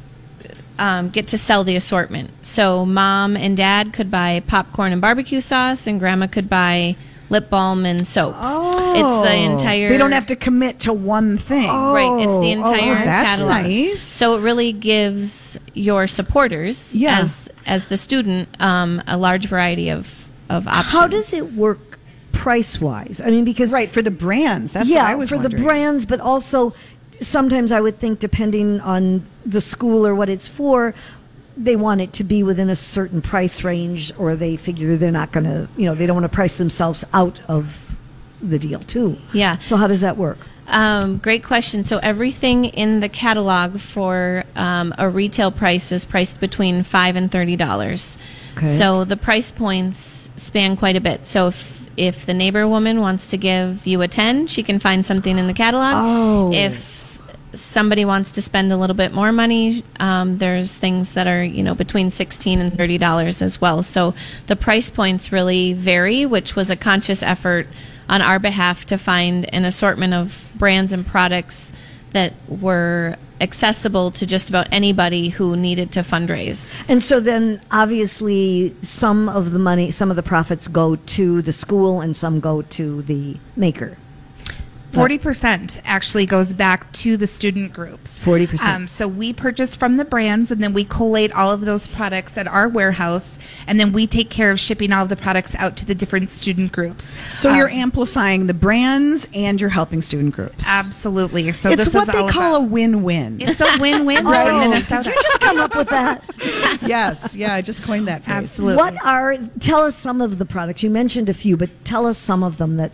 Speaker 3: um, get to sell the assortment. So mom and dad could buy popcorn and barbecue sauce, and grandma could buy lip balm and soaps. It's the entire.
Speaker 1: Oh. They don't have to commit to one thing.
Speaker 3: Right, it's the
Speaker 2: Oh,
Speaker 3: entire
Speaker 1: oh, that's
Speaker 3: catalog.
Speaker 1: nice.
Speaker 3: So it really gives your supporters,
Speaker 1: Yeah.
Speaker 3: as as the student, um, a large variety of of options.
Speaker 2: How does it work price wise? I mean, because
Speaker 1: Right for the brands. That's
Speaker 2: yeah,
Speaker 1: what I was
Speaker 2: for the brands, but also sometimes I would think depending on the school or what it's for, they want it to be within a certain price range, or they figure they're not going to, you know, they don't want to price themselves out of the deal too.
Speaker 3: Yeah.
Speaker 2: So how does that work?
Speaker 3: Um, great question. So everything in the catalog for um, a retail price is priced between five and thirty dollars.
Speaker 2: Okay.
Speaker 3: So the price points span quite a bit. So if if the neighbor woman wants to give you a ten, she can find something in the catalog.
Speaker 2: Oh.
Speaker 3: If somebody wants to spend a little bit more money, um, there's things that are you know between sixteen and thirty dollars as well. So the price points really vary, which was a conscious effort on our behalf to find an assortment of brands and products that were accessible to just about anybody who needed to fundraise.
Speaker 2: And so then obviously some of the money, some of the profits go to the school and some go to the maker.
Speaker 6: Forty percent actually goes back to the student groups.
Speaker 2: 40%.
Speaker 6: Um, so we purchase from the brands, and then we collate all of those products at our warehouse, and then we take care of shipping all of the products out to the different student groups.
Speaker 1: So you're
Speaker 6: Um,
Speaker 1: amplifying the brands and you're helping student groups.
Speaker 6: absolutely. So
Speaker 1: it's
Speaker 6: this
Speaker 1: what
Speaker 6: is
Speaker 1: they
Speaker 6: all
Speaker 1: call
Speaker 6: about-
Speaker 1: a win-win.
Speaker 6: It's a win-win for
Speaker 2: Oh,
Speaker 6: Minnesota.
Speaker 2: did you just come up with that?
Speaker 1: yes, yeah, I just coined that phrase.
Speaker 6: Absolutely.
Speaker 2: What are tell us some of the products you mentioned a few, but tell us some of them that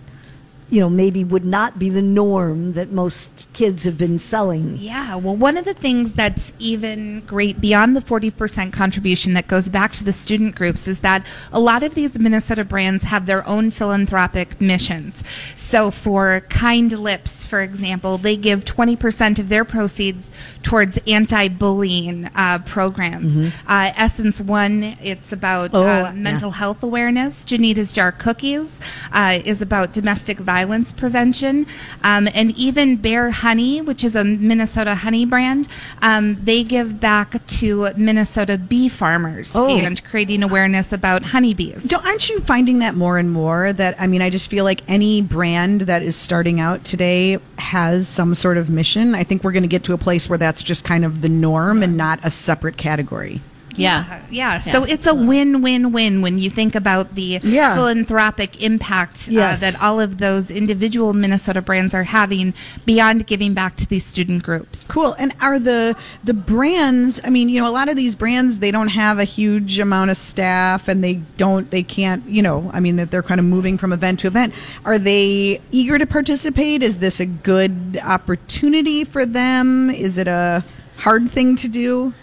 Speaker 2: you know maybe would not be the norm that most kids have been selling.
Speaker 6: Yeah, well, one of the things that's even great beyond the 40% contribution that goes back to the student groups is that a lot of these Minnesota brands have their own philanthropic missions. So, for Kind Lips, for example, they give 20% of their proceeds towards anti bullying uh, programs. Uh, Essence One, it's about
Speaker 2: Oh,
Speaker 6: uh,
Speaker 2: yeah.
Speaker 6: mental health awareness. Janita's Jar Cookies uh, is about domestic violence prevention. Um, and even Bear Honey, which is a Minnesota honey brand, um, they give back to Minnesota bee farmers
Speaker 2: Oh.
Speaker 6: and creating awareness about honeybees.
Speaker 1: Don't, aren't you finding that more and more? That I mean, I just feel like any brand that is starting out today has some sort of mission. I think we're going to get to a place where that's just kind of the norm and not a separate category.
Speaker 3: Yeah.
Speaker 6: Yeah, so it's a win-win-win when you think about the
Speaker 1: Yeah.
Speaker 6: philanthropic impact uh, that all of those individual Minnesota brands are having beyond giving back to these student groups.
Speaker 1: Cool. And are the the brands? I mean, you know, a lot of these brands they don't have a huge amount of staff, and they don't, they can't, you know, I mean, that they're kind of moving from event to event. Are they eager to participate? Is this a good opportunity for them? Is it a hard thing to do?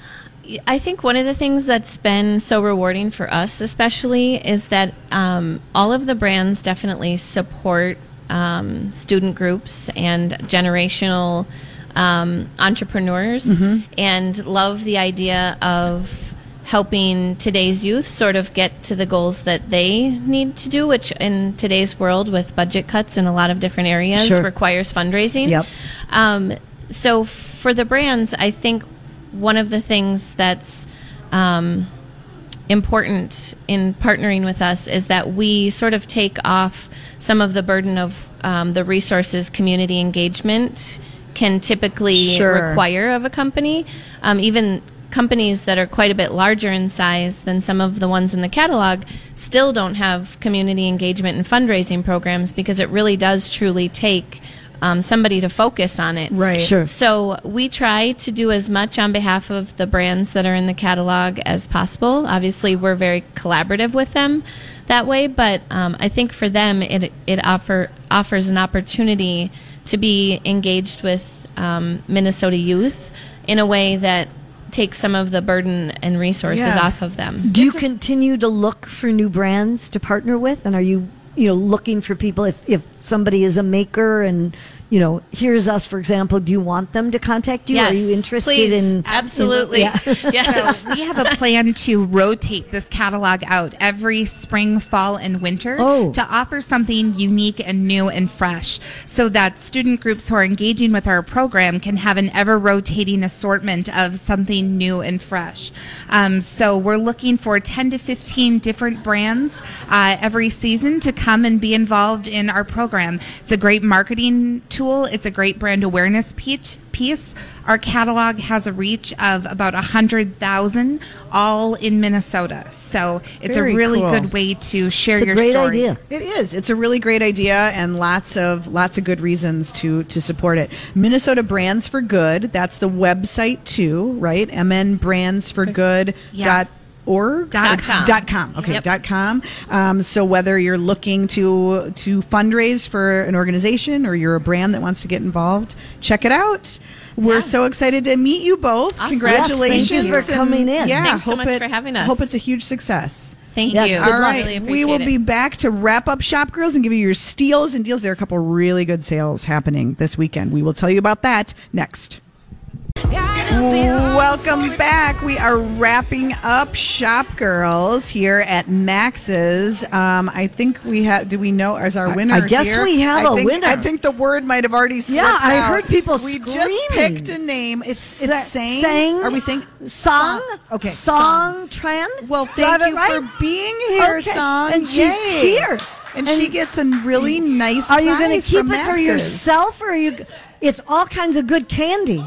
Speaker 3: I think one of the things that's been so rewarding for us, especially, is that um, all of the brands definitely support um, student groups and generational um, entrepreneurs and love the idea of helping today's youth sort of get to the goals that they need to do, which in today's world with budget cuts in a lot of different areas
Speaker 2: Sure.
Speaker 3: requires fundraising.
Speaker 2: Yep.
Speaker 3: Um, so for the brands, I think one of the things that's um, important in partnering with us is that we sort of take off some of the burden of um, the resources community engagement can typically
Speaker 1: Sure.
Speaker 3: require of a company. Um, even companies that are quite a bit larger in size than some of the ones in the catalog still don't have community engagement and fundraising programs because it really does truly take um, somebody to focus on it.
Speaker 1: Right.
Speaker 2: Sure.
Speaker 3: So we try to do as much on behalf of the brands that are in the catalog as possible. Obviously, we're very collaborative with them that way, but um, I think for them, it it offer offers an opportunity to be engaged with um, Minnesota youth in a way that takes some of the burden and resources
Speaker 1: Yeah.
Speaker 3: off of them.
Speaker 2: Do you continue to look for new brands to partner with? And are you, you know, looking for people. If, if somebody is a maker and, you know, here's us, for example, do you want them to contact you?
Speaker 3: Yes,
Speaker 2: are you interested
Speaker 3: please.
Speaker 2: in
Speaker 3: Absolutely.
Speaker 2: in- yeah.
Speaker 3: yes.
Speaker 6: So we have a plan to rotate this catalog out every spring, fall, and winter
Speaker 2: Oh.
Speaker 6: to offer something unique and new and fresh so that student groups who are engaging with our program can have an ever rotating assortment of something new and fresh. Um, so we're looking for 10 to 15 different brands uh, every season to come and be involved in our program. It's a great marketing tool, it's a great brand awareness piece piece. Our catalog has a reach of about 100,000 all in Minnesota. So it's
Speaker 1: Very
Speaker 6: a really
Speaker 1: cool.
Speaker 6: good way to share
Speaker 2: It's a
Speaker 6: your
Speaker 2: great
Speaker 6: story.
Speaker 2: idea.
Speaker 1: It is. It's a really great idea and lots of lots of good reasons to to support it. Minnesota Brands for Good. That's the website too, right? MNBrandsforGood
Speaker 6: Yes.
Speaker 1: dot org
Speaker 6: Dot
Speaker 1: Or
Speaker 3: com.
Speaker 1: dot com okay
Speaker 3: Yep.
Speaker 1: dot com um, so whether you're looking to to fundraise for an organization or you're a brand that wants to get involved check it out we're
Speaker 3: Yeah.
Speaker 1: so excited to meet you both
Speaker 3: Awesome.
Speaker 1: congratulations
Speaker 2: Yes, thank you for coming in.
Speaker 1: yeah
Speaker 3: Thanks so
Speaker 1: hope
Speaker 3: much
Speaker 1: it-
Speaker 3: for having us.
Speaker 1: hope it's a huge success
Speaker 3: Thank
Speaker 2: Yeah,
Speaker 3: you.
Speaker 2: good
Speaker 1: all
Speaker 2: luck.
Speaker 1: right,
Speaker 3: Really
Speaker 1: we will
Speaker 3: appreciate
Speaker 1: be back to wrap up Shop Girls and give you your steals and deals. There are a couple really good sales happening this weekend. We will tell you about that next. Welcome back. We are wrapping up Shop Girls here at Max's. Um, I think we have. Do we know? Is our winner?
Speaker 2: I guess
Speaker 1: here?
Speaker 2: we have
Speaker 1: I
Speaker 2: a
Speaker 1: think-
Speaker 2: winner.
Speaker 1: I think the word might have already
Speaker 2: Yeah, I
Speaker 1: out.
Speaker 2: heard people say
Speaker 1: We just picked a name. It's it's sang.
Speaker 2: sang?
Speaker 1: Are we saying
Speaker 2: Song?
Speaker 1: Okay,
Speaker 2: Song Trend?
Speaker 1: well, thank you
Speaker 2: right?
Speaker 1: for being here,
Speaker 2: Okay.
Speaker 1: Song.
Speaker 2: And she's here.
Speaker 1: And,
Speaker 2: And-
Speaker 1: she gets a really nice.
Speaker 2: Are you going to keep it for yourself or are you it's all kinds of good candy.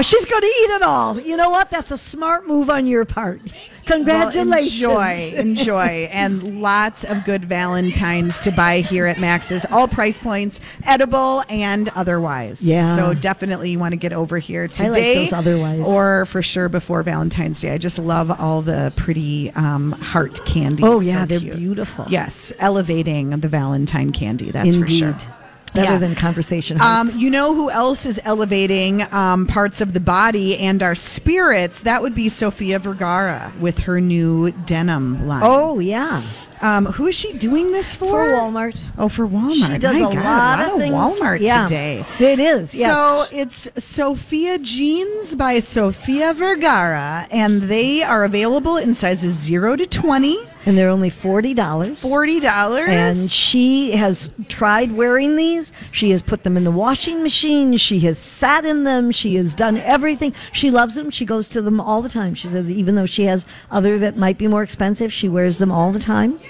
Speaker 2: She's going to eat it all. You know what? That's a smart move on your part. Congratulations.
Speaker 1: Well, enjoy, enjoy, and lots of good Valentines to buy here at Max's. All price points, edible and otherwise.
Speaker 2: Yeah.
Speaker 1: So definitely you want to get over here
Speaker 2: I like
Speaker 1: today,
Speaker 2: those otherwise.
Speaker 1: or for sure before Valentine's Day. I just love all the pretty um, heart candies.
Speaker 2: Oh, yeah,
Speaker 1: So
Speaker 2: they're
Speaker 1: cute.
Speaker 2: beautiful.
Speaker 1: Yes, elevating the Valentine candy. That's
Speaker 2: Indeed.
Speaker 1: for sure.
Speaker 2: Better
Speaker 1: Yeah.
Speaker 2: than conversation
Speaker 1: Um, you know who else is elevating um, parts of the body and our spirits? That would be Sofia Vergara with her new denim line.
Speaker 2: oh, yeah.
Speaker 1: Um, who is she doing this for?
Speaker 2: For Walmart.
Speaker 1: Oh, for Walmart.
Speaker 2: She does
Speaker 1: My
Speaker 2: a
Speaker 1: God,
Speaker 2: lot,
Speaker 1: of
Speaker 2: things.
Speaker 1: Walmart
Speaker 2: yeah.
Speaker 1: today.
Speaker 2: It is. Yes.
Speaker 1: So it's Sofia Jeans by Sofia Vergara, and they are available in sizes zero to twenty.
Speaker 2: And they're only forty dollars.
Speaker 1: Forty dollars.
Speaker 2: And she has tried wearing these. She has put them in the washing machine. She has sat in them. She has done everything. She loves them. She goes to them all the time. She said, even though she has other that might be more expensive, she wears them all the time.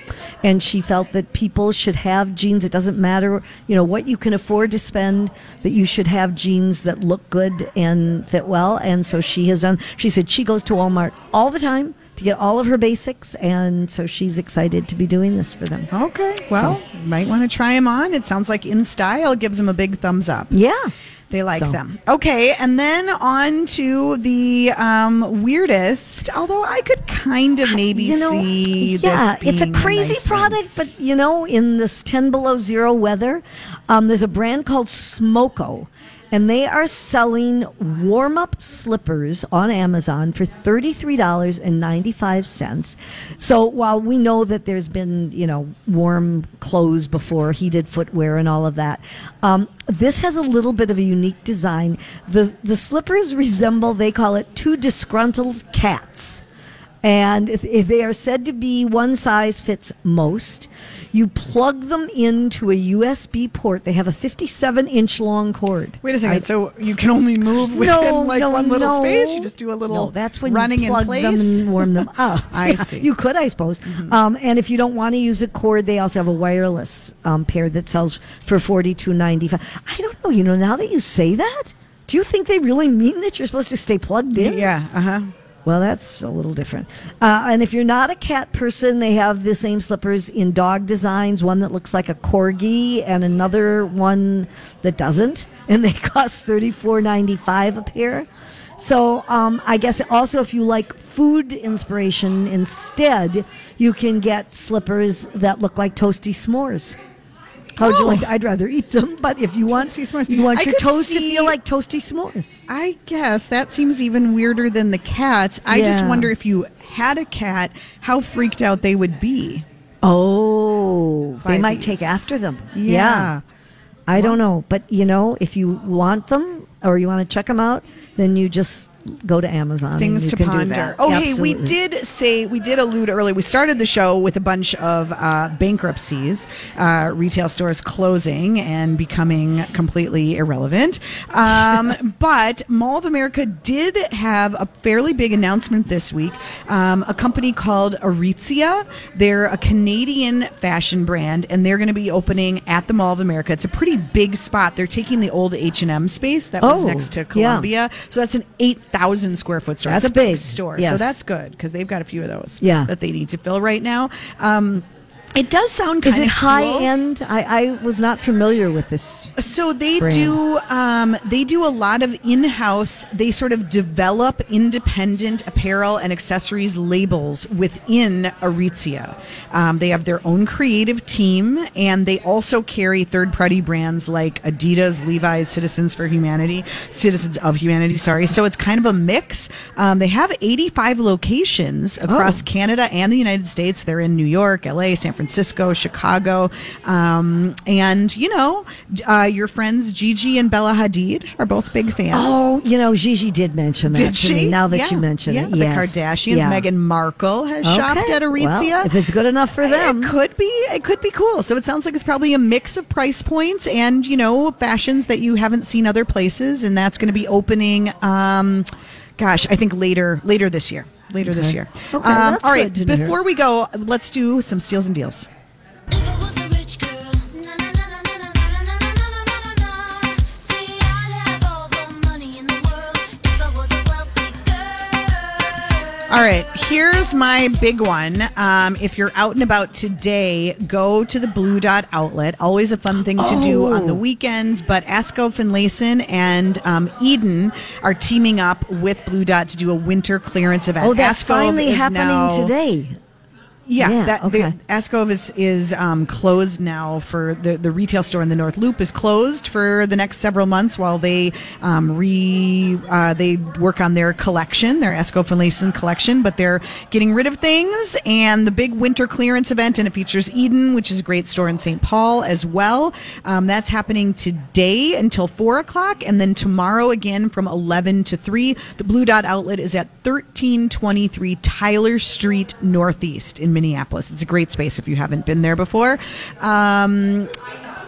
Speaker 2: And she felt that people should have jeans. It doesn't matter, you know, what you can afford to spend, that you should have jeans that look good and fit well. And so she has done, she said she goes to Walmart all the time to get all of her basics. And so she's excited to be doing this for them.
Speaker 1: Okay. Well, you might want to try them on. It sounds like InStyle gives them a big thumbs up.
Speaker 2: Yeah.
Speaker 1: They like
Speaker 2: So.
Speaker 1: them. Okay, and then on to the um, weirdest. Although I could kind of maybe
Speaker 2: you know,
Speaker 1: see
Speaker 2: yeah,
Speaker 1: this.
Speaker 2: it's a crazy
Speaker 1: nice thing.
Speaker 2: product, but you know, in this 10 below zero weather, um, there's a brand called Smoko. And they are selling warm up slippers on Amazon for $33.95. So while we know that there's been, you know, warm clothes before, heated footwear and all of that, um, this has a little bit of a unique design. The, the slippers resemble, they call it two disgruntled cats. And they are said to be one size fits most, you plug them into a USB port. They have a 57 inch long cord.
Speaker 1: Wait a second. So you can only move within
Speaker 2: no,
Speaker 1: like
Speaker 2: no,
Speaker 1: one little
Speaker 2: no.
Speaker 1: space? You just do a little
Speaker 2: No, that's when
Speaker 1: running
Speaker 2: you plug
Speaker 1: in place?
Speaker 2: them and warm them up.
Speaker 1: I
Speaker 2: Yeah,
Speaker 1: see. Mm-hmm.
Speaker 2: You could, I suppose. Um, and if you don't want to use a cord, they also have a wireless um, pair that sells for forty two ninety five. I don't know. You know, now that you say that, do you think they really mean that you're supposed to stay plugged in?
Speaker 1: Yeah. Uh huh.
Speaker 2: Well, that's a little different. Uh, and if you're not a cat person, they have the same slippers in dog designs. One that looks like a corgi, and another one that doesn't. And they cost $34.95 a pair. So um, I guess also if you like food inspiration instead, you can get slippers that look like toasty s'mores. How would you like? I'd rather eat them, but if you want,
Speaker 1: Toasty s'mores.
Speaker 2: you want
Speaker 1: I
Speaker 2: your
Speaker 1: could
Speaker 2: toast to
Speaker 1: see-
Speaker 2: feel like toasty s'mores.
Speaker 1: I guess that seems even weirder than the cats. I just
Speaker 2: Yeah.
Speaker 1: wonder if you had a cat, how freaked out they would be.
Speaker 2: Oh,
Speaker 1: by
Speaker 2: they might
Speaker 1: these.
Speaker 2: take after them.
Speaker 1: Yeah.
Speaker 2: I don't know, but you know, if you want them or you want to check them out, then you just go to Amazon.
Speaker 1: things to ponder. Oh, hey, we did say we did allude earlier. We started the show with a bunch of uh, bankruptcies, uh, retail stores closing and becoming completely irrelevant. Um, but Mall of America did have a fairly big announcement this week. Um, a company called Aritzia. They're a Canadian fashion brand, and they're going to be opening at the Mall of America. It's a pretty big spot. They're taking the old H and M space that was
Speaker 2: Oh,
Speaker 1: next to
Speaker 2: yeah.
Speaker 1: Columbia. So that's an 8,000 square foot store.
Speaker 2: That's
Speaker 1: it's a big
Speaker 2: big.
Speaker 1: store.
Speaker 2: Yes.
Speaker 1: So that's good because they've got a few of those
Speaker 2: Yeah.
Speaker 1: that they need to fill right now. Um, it does sound kind
Speaker 2: Is it
Speaker 1: of
Speaker 2: high
Speaker 1: cool.
Speaker 2: end? I, I was not familiar with this.
Speaker 1: So they
Speaker 2: brand.
Speaker 1: do um, they do a lot of in-house. They sort of develop independent apparel and accessories labels within Aritzia. Um, they have their own creative team, and they also carry third-party brands like Adidas, Levi's, Citizens for Humanity, Citizens of Humanity. Sorry. So it's kind of a mix. Um, they have 85 locations across
Speaker 2: Oh.
Speaker 1: Canada and the United States. They're in New York, LA, San Francisco, Chicago, um, and you know, uh, your friends Gigi and Bella Hadid are both big fans.
Speaker 2: Oh, you know, Gigi did mention that
Speaker 1: Did
Speaker 2: to
Speaker 1: she?
Speaker 2: me. Now that
Speaker 1: Yeah.
Speaker 2: you mention
Speaker 1: yeah,
Speaker 2: it,
Speaker 1: the. Kardashians.
Speaker 2: Yeah.
Speaker 1: Meghan Markle has shopped at Aritzia.
Speaker 2: Well, if it's good enough for them,
Speaker 1: It could be. It could be cool. So it sounds like it's probably a mix of price points and you know fashions that you haven't seen other places, and that's going to be opening. Um, gosh, I think later later this year. Later this year.
Speaker 2: Okay,
Speaker 1: um, all right.
Speaker 2: to hear.
Speaker 1: Before we go, let's do some steals and deals.
Speaker 7: All
Speaker 1: right, here's my big one. Um, if you're out and about today, go to the Blue Dot outlet. Always a fun thing to do on the
Speaker 2: Oh.
Speaker 1: weekends. But Askov Finlayson and um, Eden are teaming up with Blue Dot to do a winter clearance event.
Speaker 2: oh, that's finally happening
Speaker 1: now-
Speaker 2: today.
Speaker 1: Yeah,
Speaker 2: Yeah,
Speaker 1: that,
Speaker 2: okay.
Speaker 1: the, Askov is is um, closed now for the the retail store in the North Loop is closed for the next several months while they um, re uh, they work on their collection, their Askov Finlayson collection. But they're getting rid of things and the big winter clearance event, and it features Eden, which is a great store in St. Paul as well. Um, that's happening today until four o'clock, and then tomorrow again from eleven to three. The Blue Dot outlet is at thirteen twenty three Tyler Street Northeast in Minneapolis. It's a great space if you haven't been there before. Um,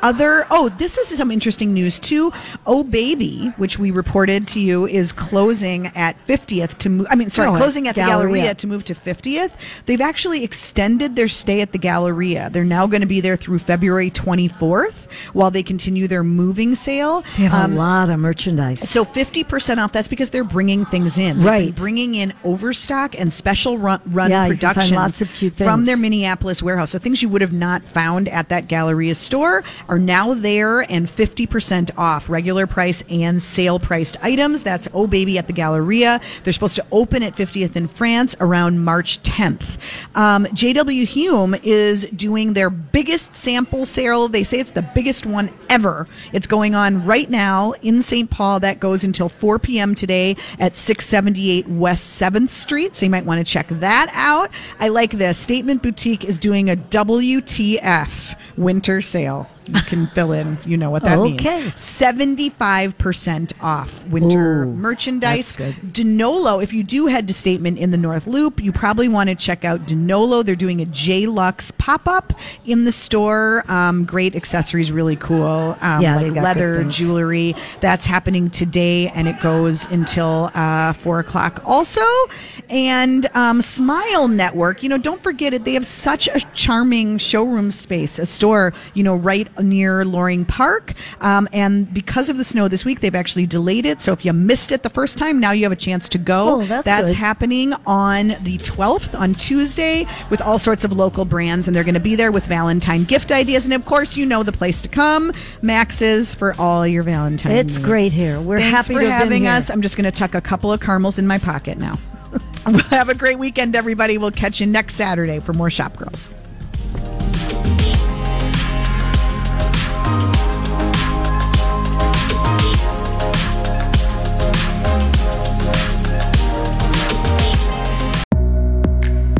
Speaker 1: other oh this is some interesting news too oh baby which we reported to you is closing at 50th to move i mean sorry
Speaker 2: Oh,
Speaker 1: closing at the galleria
Speaker 2: Galleria.
Speaker 1: to move to 50th they've actually extended their stay at the galleria they're now going to be there through february 24th while they continue their moving sale
Speaker 2: They have
Speaker 1: Um,
Speaker 2: a lot of merchandise.
Speaker 1: so 50% off, that's because they're bringing things in. They've
Speaker 2: Right.
Speaker 1: bringing in overstock and special run, run
Speaker 2: Yeah,
Speaker 1: productions
Speaker 2: lots of cute things.
Speaker 1: from their Minneapolis warehouse. So things you would have not found at that Galleria store are now there and 50% off regular price and sale priced items. That's Oh Baby at the Galleria. They're supposed to open at 50th in France around March 10th. Um, JW Hulme is doing their biggest sample sale. They say it's the biggest one ever. It's going on right now in St. Paul. That goes until 4 p.m. today at 678 West 7th Street. So you might want to check that out. I like this. Statement Boutique is doing a WTF winter sale. You can fill in. You know what that
Speaker 2: Okay.
Speaker 1: means. Seventy-five percent off winter
Speaker 2: Ooh,
Speaker 1: merchandise.
Speaker 2: that's good.
Speaker 1: Denolo. If you do head to Statement in the North Loop, you probably want to check out Denolo. They're doing a J Lux pop-up in the store. Um, great accessories, really cool. Um,
Speaker 2: Yeah,
Speaker 1: like leather, jewelry. That's happening today, and it goes until uh, four o'clock. Also, and um, Smile Network. You know, don't forget it. They have such a charming showroom space, a store. You know, right near Loring Park. Um, and because of the snow this week, they've actually delayed it. So if you missed it the first time, now you have a chance to go.
Speaker 2: Oh, that's good.
Speaker 1: happening on the 12th on Tuesday with all sorts of local brands, and they're going to be there with Valentine gift ideas. And of course, you know the place to come, Max's for all your Valentine.
Speaker 2: It's
Speaker 1: needs.
Speaker 2: great here. We're
Speaker 1: Thanks
Speaker 2: happy
Speaker 1: for
Speaker 2: to have been
Speaker 1: having us. I'm just going to tuck a couple of caramels in my pocket now. have a great weekend, everybody. We'll catch you next Saturday for more Shop Girls.